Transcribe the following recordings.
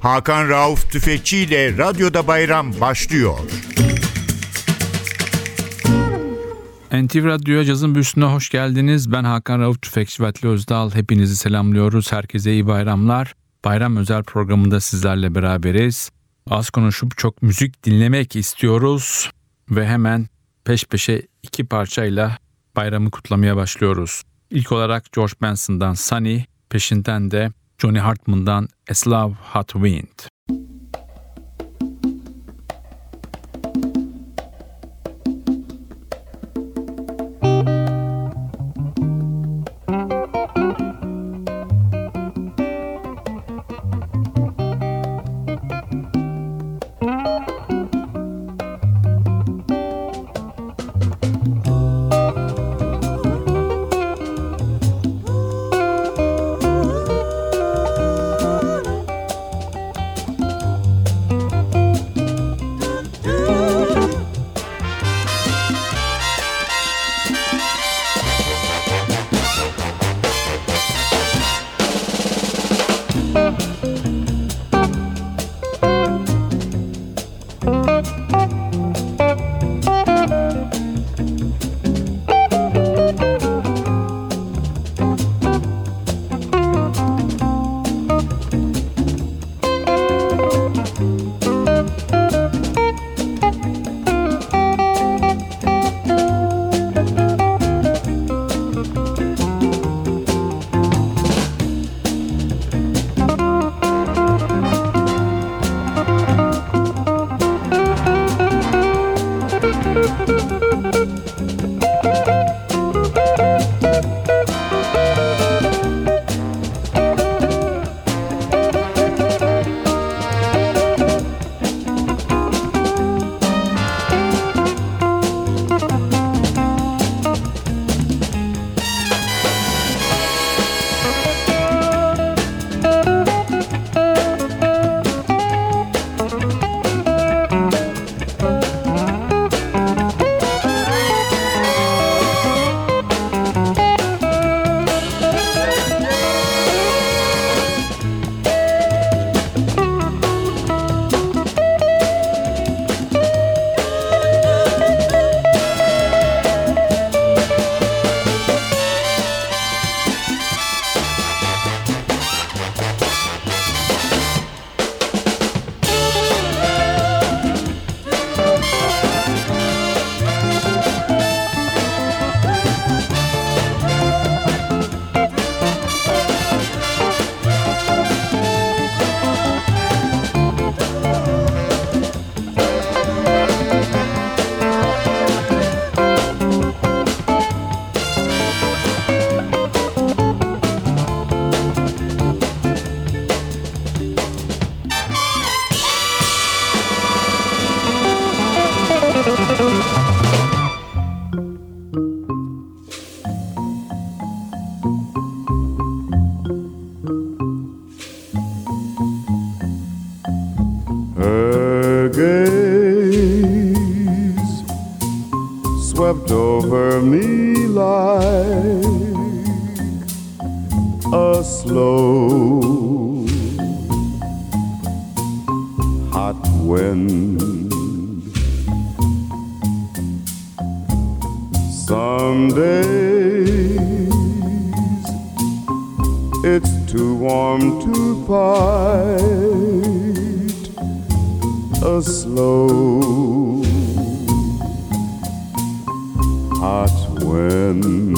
Hakan Rauf Tüfekçi ile Radyoda Bayram başlıyor. NTV Radyo'ya cazın büyüsüne hoş geldiniz. Ben Hakan Rauf Tüfekçi Vatli Özdal. Hepinizi selamlıyoruz. Herkese iyi bayramlar. Bayram özel programında sizlerle beraberiz. Az konuşup çok müzik dinlemek istiyoruz. Ve hemen peş peşe iki parçayla bayramı kutlamaya başlıyoruz. İlk olarak George Benson'dan Sunny, peşinden de Johnny Hartman'dan A Love Hot Wind. swept over me like a slow hot wind. Some days it's too warm to fight a slow heart's wind.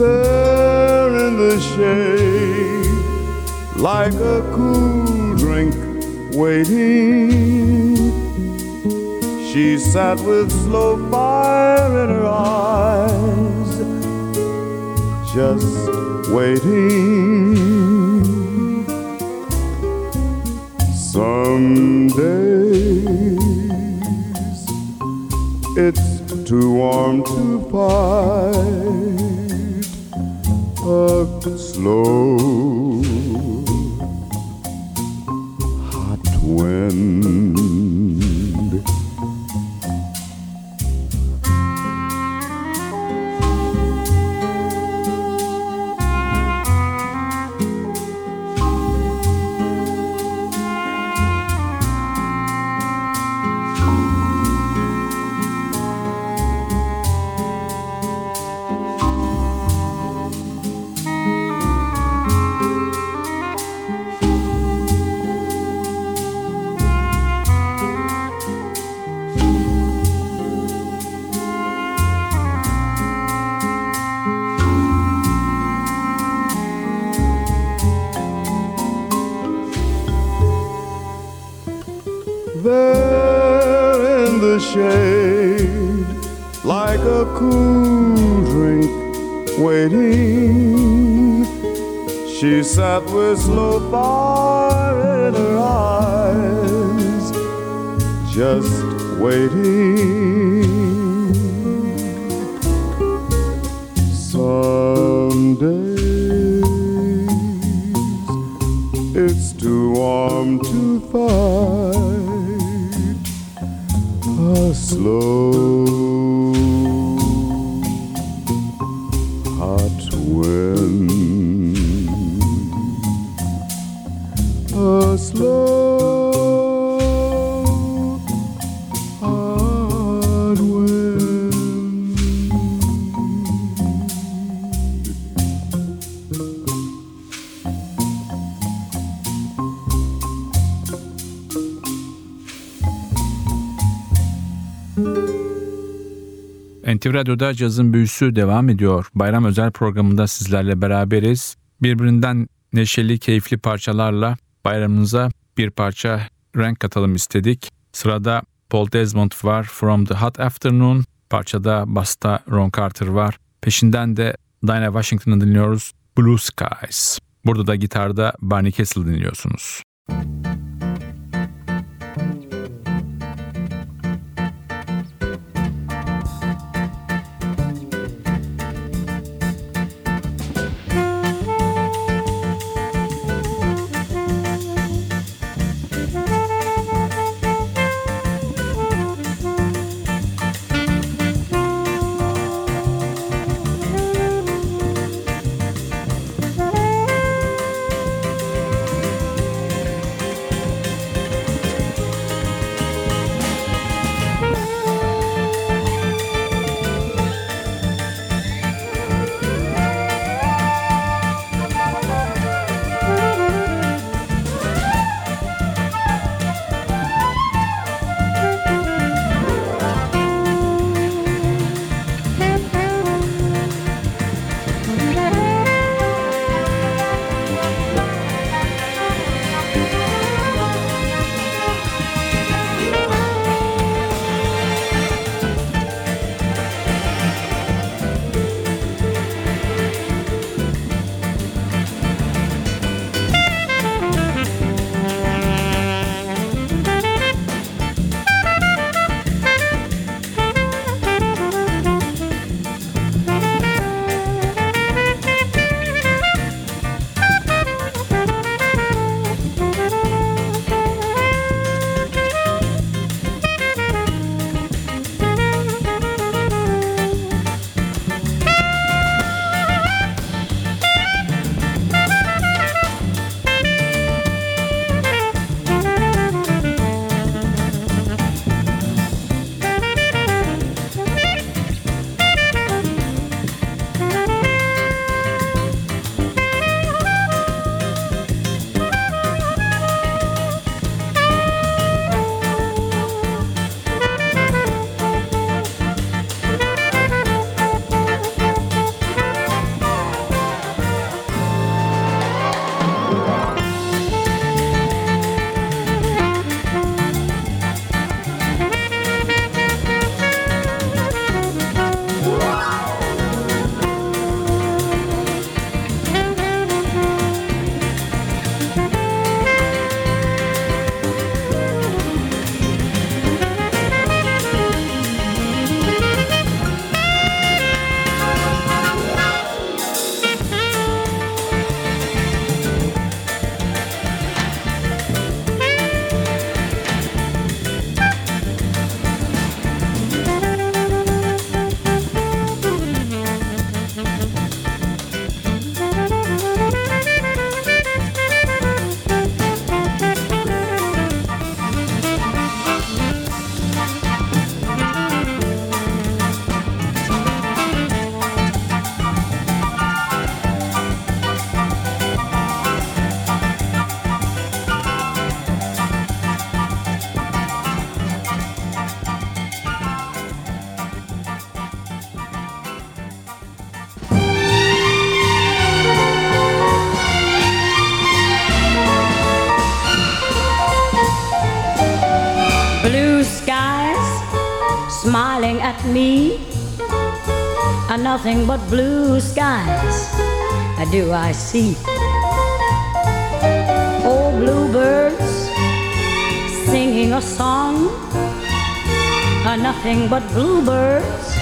There in the shade, like a cool drink waiting, she sat with slow fire in her eyes, just waiting. Someday. It's too warm to fight a slow hot wind. It's too warm to fight. A slow Radyo'da cazın büyüsü devam ediyor. Bayram özel programında sizlerle beraberiz. Birbirinden neşeli, keyifli parçalarla bayramınıza bir parça renk katalım istedik. Sırada Paul Desmond var, From the Hot Afternoon. Parçada basta Ron Carter var. Peşinden de Dinah Washington'ı dinliyoruz, Blue Skies. Burada da gitarda Barney Kessel dinliyorsunuz. Blue nothing but blue skies do I see. Oh, bluebirds singing a song, nothing but bluebirds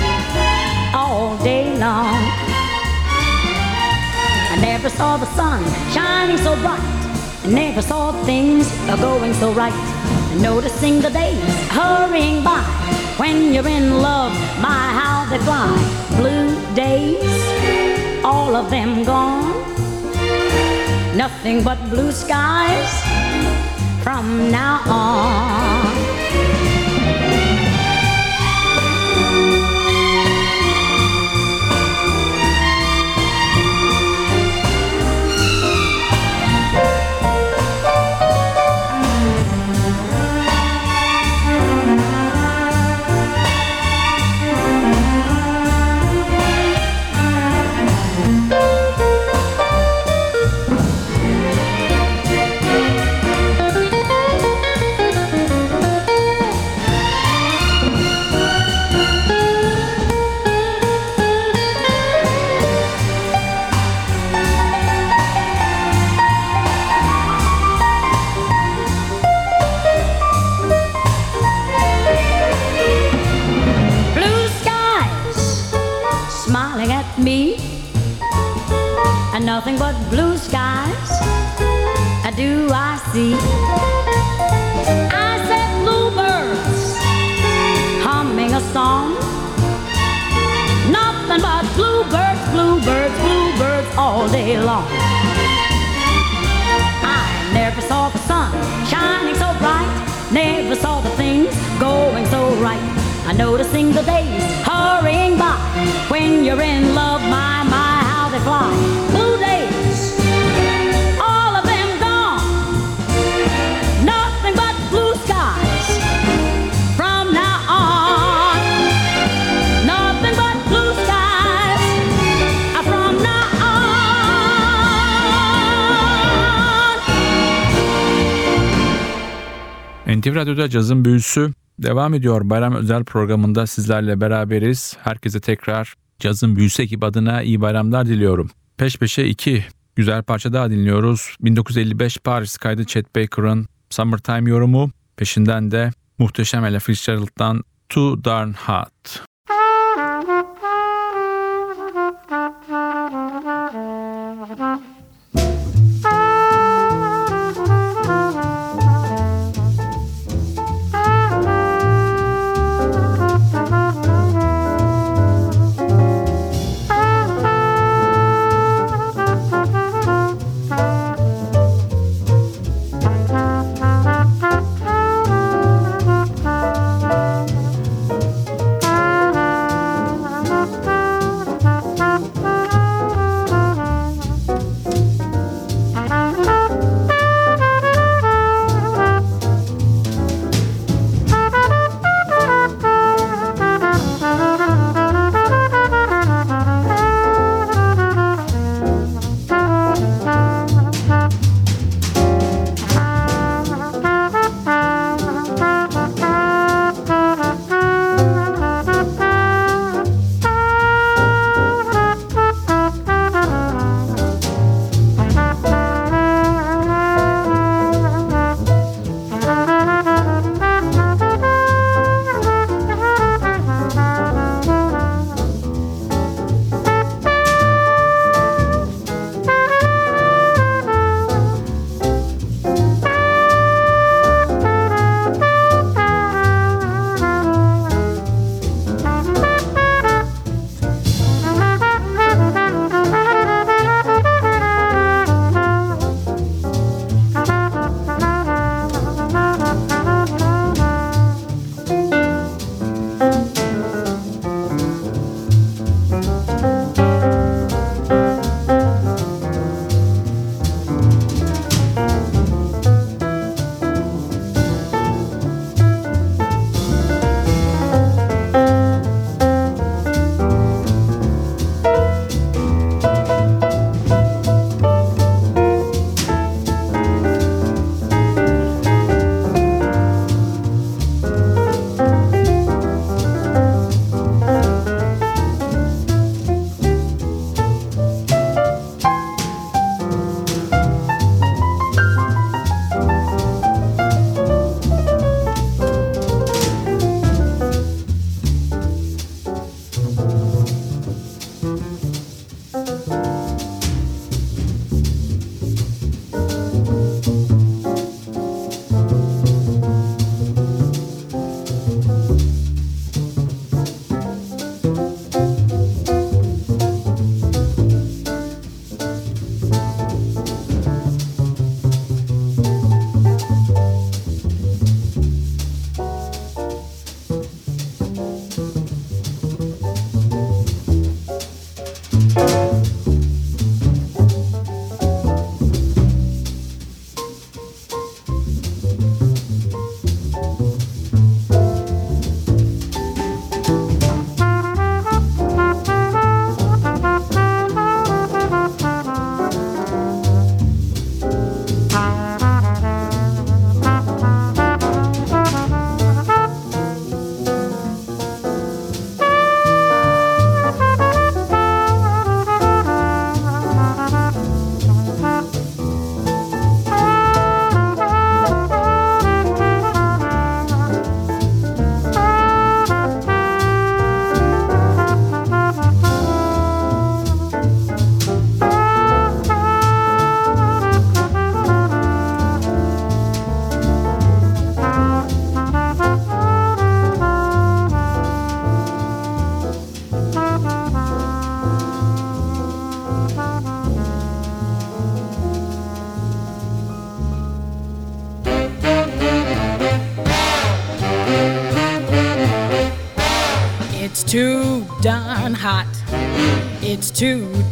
all day long. I never saw the sun shining so bright. I never saw things going so right. Noticing the days hurrying by. When you're in love, my how they fly. Blue days, all of them gone. Nothing but blue skies from now on. Nothing but blue skies do I see. I said bluebirds humming a song. Nothing but bluebirds, bluebirds, bluebirds all day long. I never saw the sun shining so bright, never saw the things going so right. I noticing the days hurrying by when you're in love, my, my, how they fly. NTV Radyo'da cazın büyüsü devam ediyor. Bayram özel programında sizlerle beraberiz. Herkese tekrar cazın büyüsü ekip adına iyi bayramlar diliyorum. Peş peşe iki güzel parça daha dinliyoruz. 1955 Paris kaydı Chet Baker'ın Summertime yorumu. Peşinden de muhteşem Ella Fitzgerald'dan Too Darn Hot.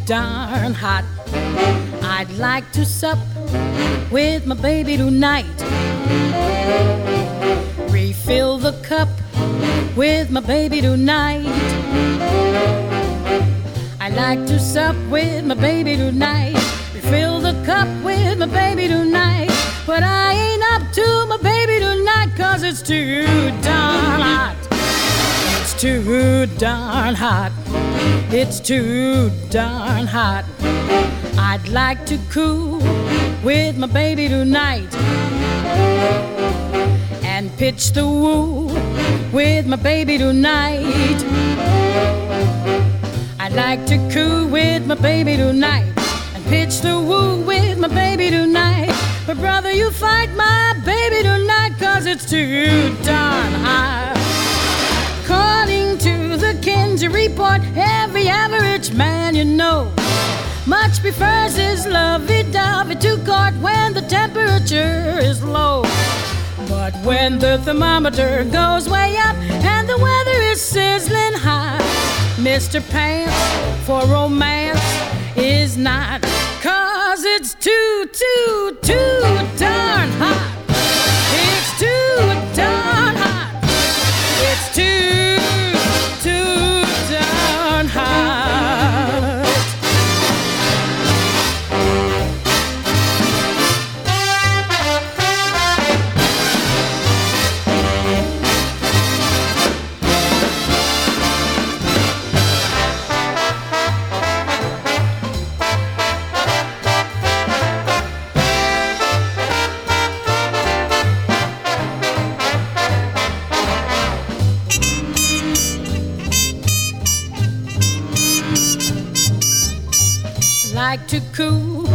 Darn hot. I'd like to sup with my baby tonight. Refill the cup with my baby tonight. I like to sup with my baby tonight. Refill the cup with my baby tonight. But I ain't up to my baby tonight, cause it's too darn hot. It's too darn hot. It's too darn hot. I'd like to cool with my baby tonight and pitch the woo with my baby tonight. I'd like to coo with my baby tonight and pitch the woo with my baby tonight. But brother, you fight my baby tonight cause it's too darn hot. According to the Kinsey report, every average man you know much prefers his lovey-dovey to court when the temperature is low. But when the thermometer goes way up and the weather is sizzling hot, Mr. Pants for romance is not. Cause it's too, too, too darn hot. It's too to coo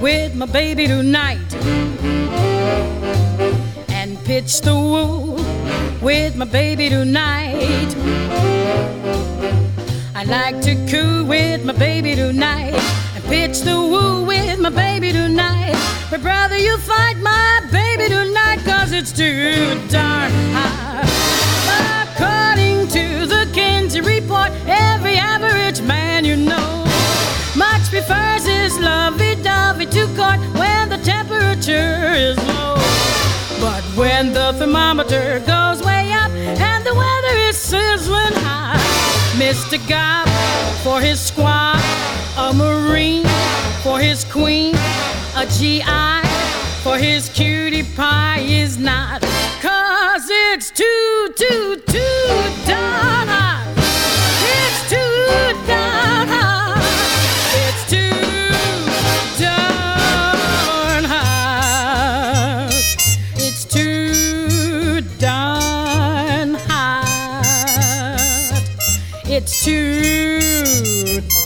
with my baby tonight and pitch the woo with my baby tonight. I like to coo with my baby tonight and pitch the woo with my baby tonight. But brother, you fight my baby tonight cause it's too darn hot. According to the Kinsey report, every much prefers his lovey-dovey to court when the temperature is low. But when the thermometer goes way up and the weather is sizzling hot, Mr. Gob for his squad, a Marine for his queen, a GI for his cutie pie is not. Cause it's too, too, too darn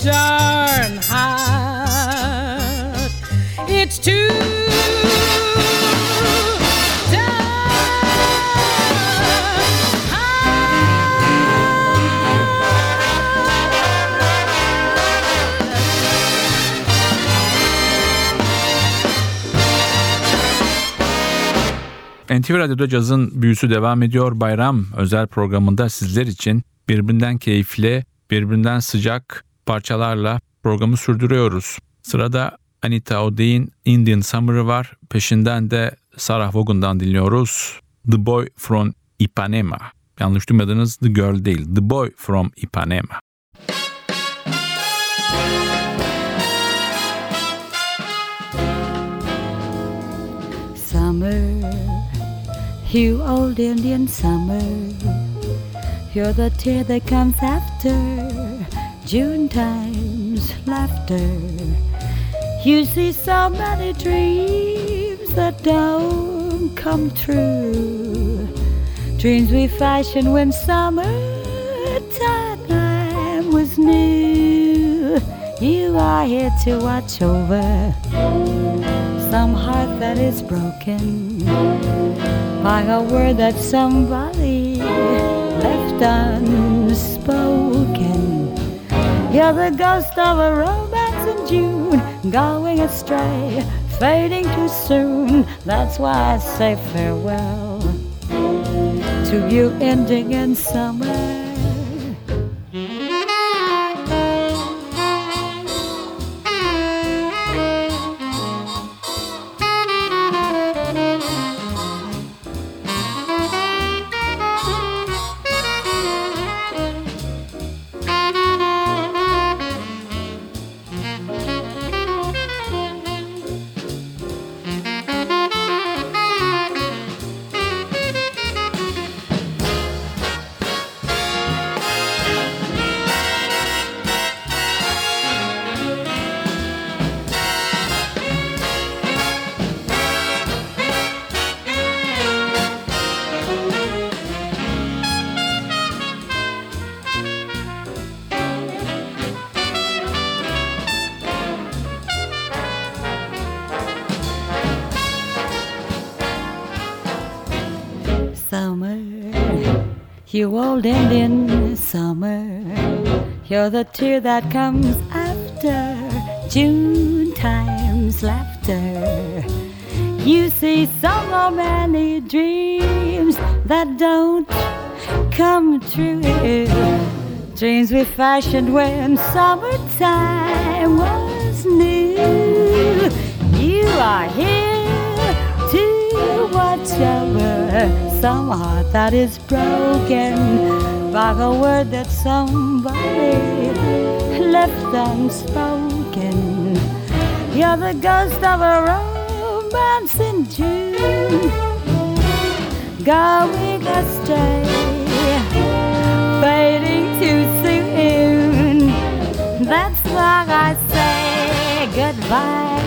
darn hot. It's too NTV Radyo'da cazın büyüsü devam ediyor. Bayram özel programında sizler için birbirinden keyifli, birbirinden sıcak parçalarla programı sürdürüyoruz. Sırada Anita O'Day'in Indian Summer'ı var. Peşinden de Sarah Vaughan'dan dinliyoruz. The Boy from Ipanema. Yanlış duymadınız The Girl değil. The Boy from Ipanema. Summer, you old Indian summer, you're the tear that comes after June time's laughter. You see so many dreams that don't come true. Dreams we fashioned when summertime was new. You are here to watch over some heart that is broken by a word that somebody left unspoken. You're the ghost of a romance in June, going astray, fading too soon. That's why I say farewell to you ending in summer. You old Indian summer. You're the tear that comes after June time's laughter. You see so many dreams that don't come true. Dreams we fashioned when summertime was new. You are here to watch over some heart that is broken by a word that somebody left unspoken. You're the ghost of a romance in June, going astray, fading too soon. That's why I say goodbye.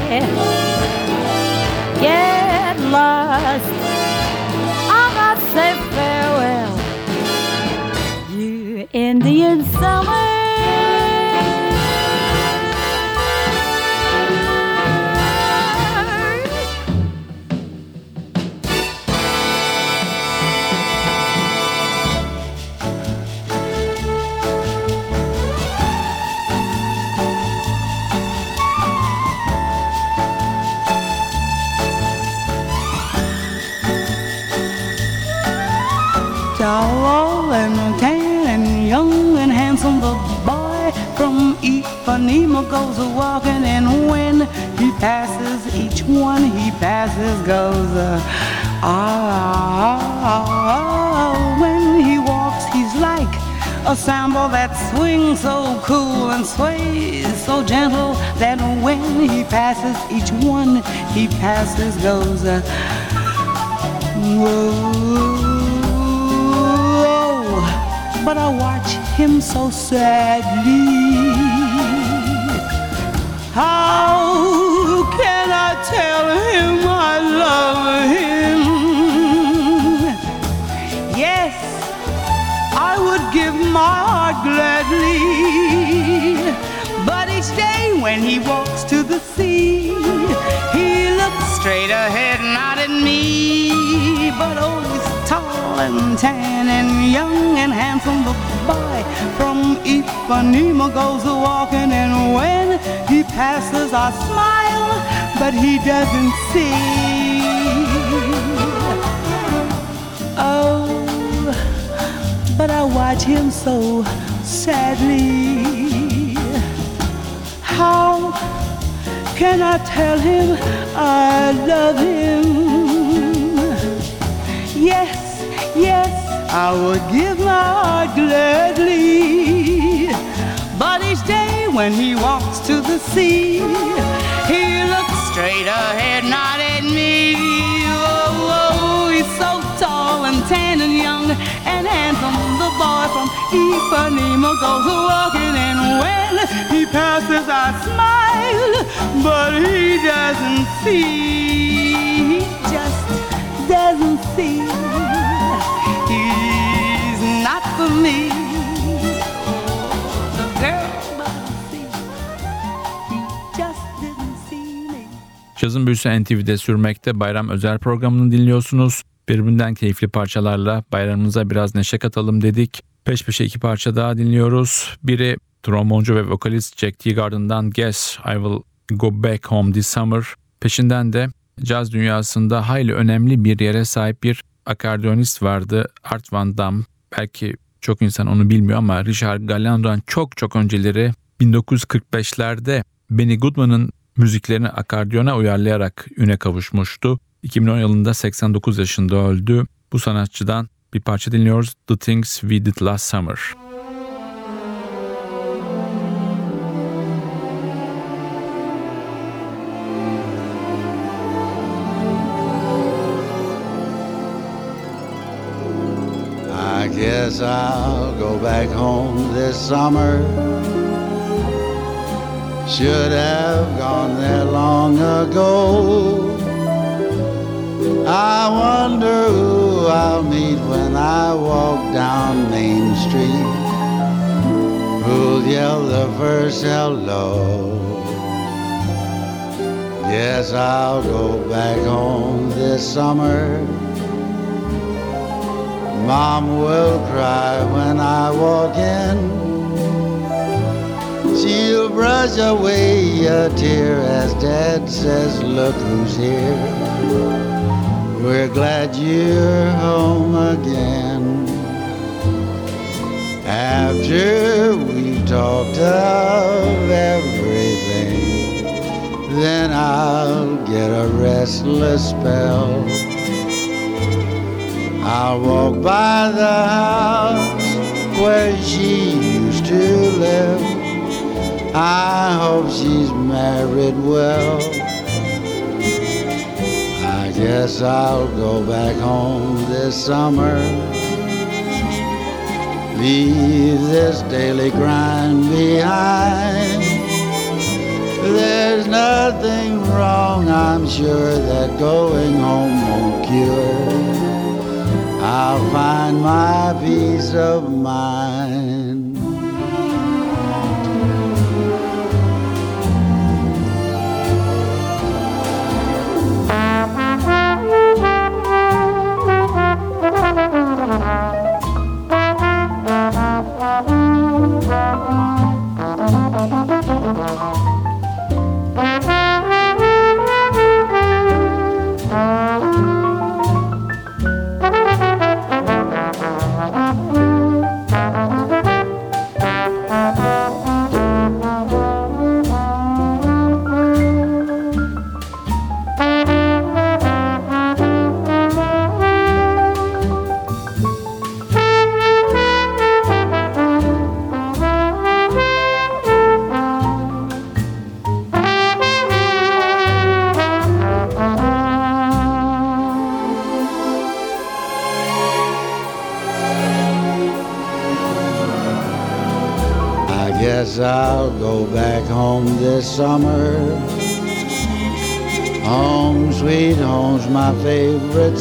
Get lost. You Indian summer. Ipanema goes a walking, and when he passes, each one he passes goes uh, ah, ah. When he walks, he's like a samba that swings so cool and sways so gentle that when he passes, each one he passes goes. Uh, whoa but I watch him so sadly. How can I tell him I love him? Yes, I would give my heart gladly, but each day when he walks to the sea, he looks straight ahead, not at me, but always tall and tan and young and handsome. The boy from Ipanema goes a walking, and when he passes, I smile, but he doesn't see. Oh, but I watch him so sadly. How can I tell him I love him? Yes, yes, I would give my heart gladly. But each day when he walks to the sea, he looks straight ahead, not at me. Oh, oh, he's so tall and tan and young and handsome. The boy from Ipanema goes walking, and when he passes, I smile, but he doesn't see. He just doesn't see he's not for me. Cazın büyüsü NTV'de sürmekte. Bayram özel programını dinliyorsunuz. Birbirinden keyifli parçalarla bayramımıza biraz neşe katalım dedik. Peş peşe iki parça daha dinliyoruz. Biri tromboncu ve vokalist Jack Teagarden'dan Guess I Will Go Back Home This Summer. Peşinden de caz dünyasında hayli önemli bir yere sahip bir akordeonist vardı. Art Van Dam. Belki çok insan onu bilmiyor ama Richard Gallandon çok çok önceleri 1945'lerde Benny Goodman'ın müziklerini akordeona uyarlayarak üne kavuşmuştu. 2010 yılında 89 yaşında öldü. Bu sanatçıdan bir parça dinliyoruz. The Things We Did Last Summer. I guess I'll go back home this summer. Should have gone there long ago. I wonder who I'll meet when I walk down Main Street. Who'll yell the first hello? Guess I'll go back home this summer. Mom will cry when I walk in. She'll brush away a tear as Dad says, Look who's here. We're glad you're home again. After we've talked of everything, then I'll get a restless spell. I'll walk by the house where she used to live. I hope she's married well. I guess I'll go back home this summer. Leave this daily grind behind. There's nothing wrong, I'm sure that going home won't cure. I'll find my peace of mind. I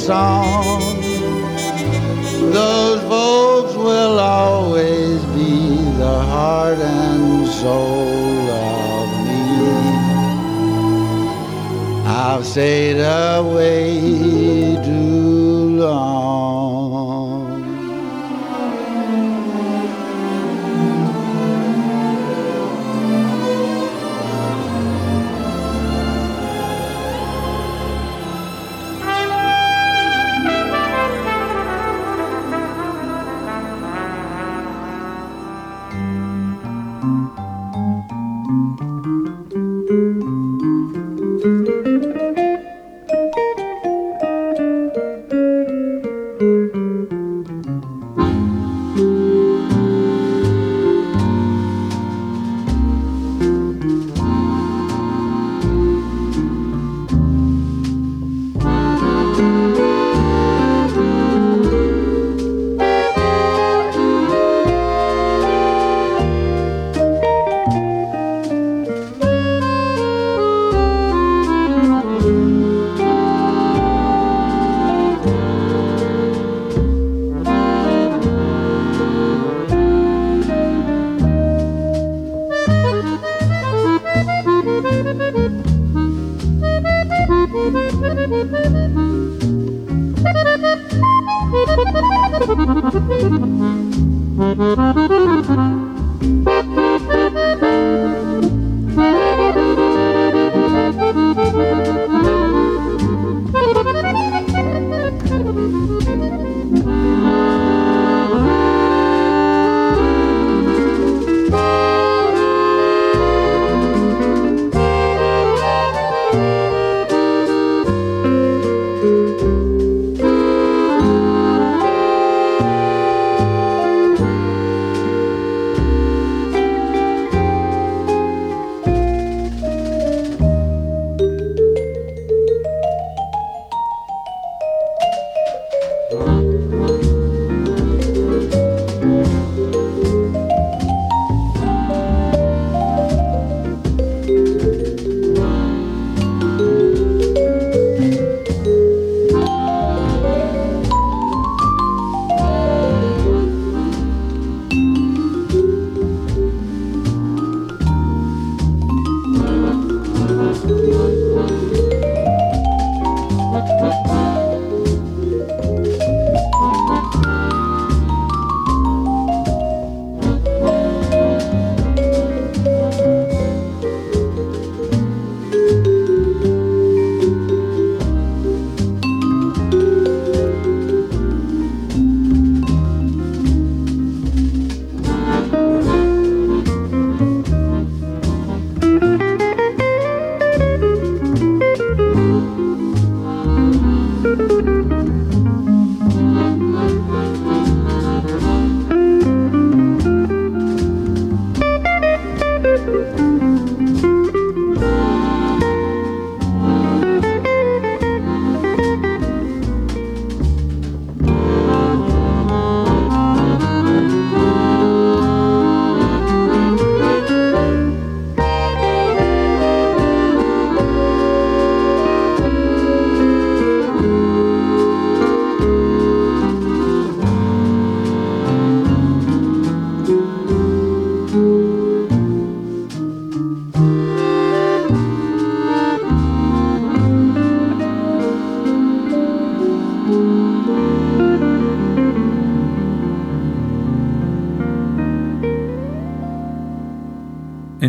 song.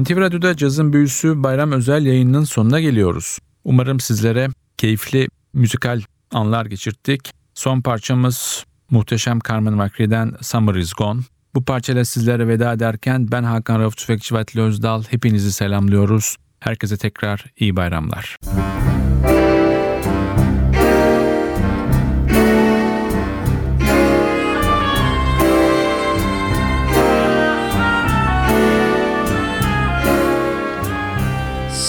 NTV Radyo'da cazın büyüsü bayram özel yayınının sonuna geliyoruz. Umarım sizlere keyifli müzikal anlar geçirttik. Son parçamız muhteşem Carmen McRae'den Summer Is Gone. Bu parçayla sizlere veda ederken ben Hakan Rauf Tüfekçi Vatli Özdal. Hepinizi selamlıyoruz. Herkese tekrar iyi bayramlar.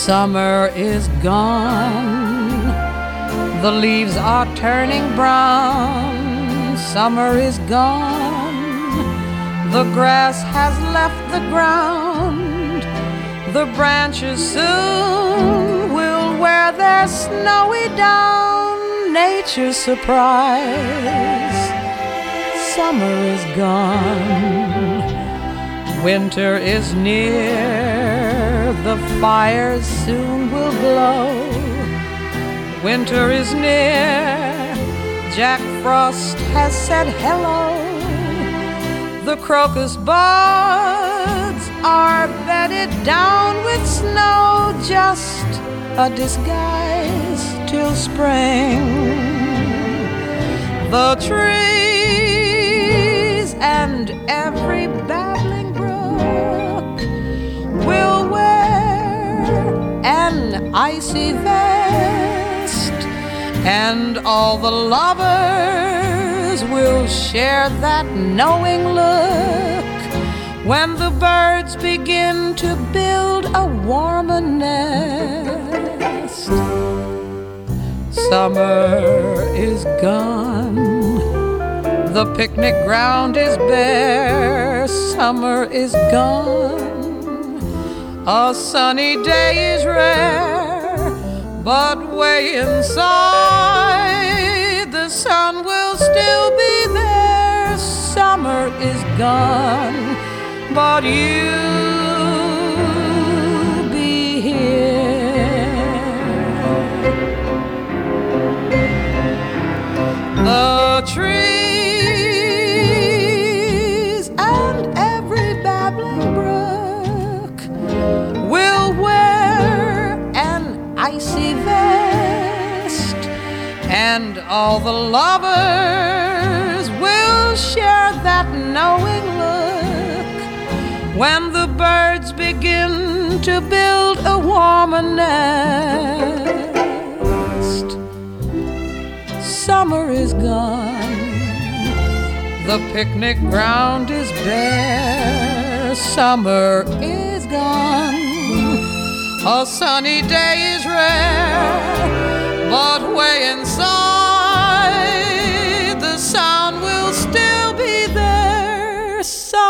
Summer is gone. The leaves are turning brown. Summer is gone. The grass has left the ground. The branches soon will wear their snowy down. Nature's surprise. Summer is gone. Winter is near, the fires soon will glow. Winter is near, Jack Frost has said hello. The crocus buds are bedded down with snow, just a disguise till spring. The trees icy vest, and all the lovers will share that knowing look when the birds begin to build a warmer nest. Summer is gone. The picnic ground is bare. Summer is gone. A sunny day is rare. But way inside, the sun will still be there. Summer is gone. But you'll be here. The all the lovers will share that knowing look when the birds begin to build a warmer nest summer is gone. The picnic ground is bare. Summer is gone. A sunny day is rare. But way inside,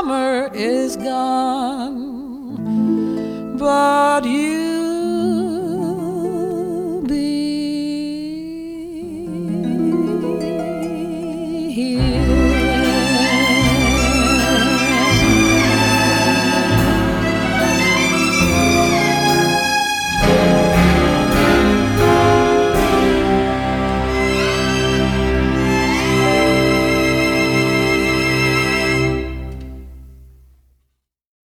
Summer is gone. But you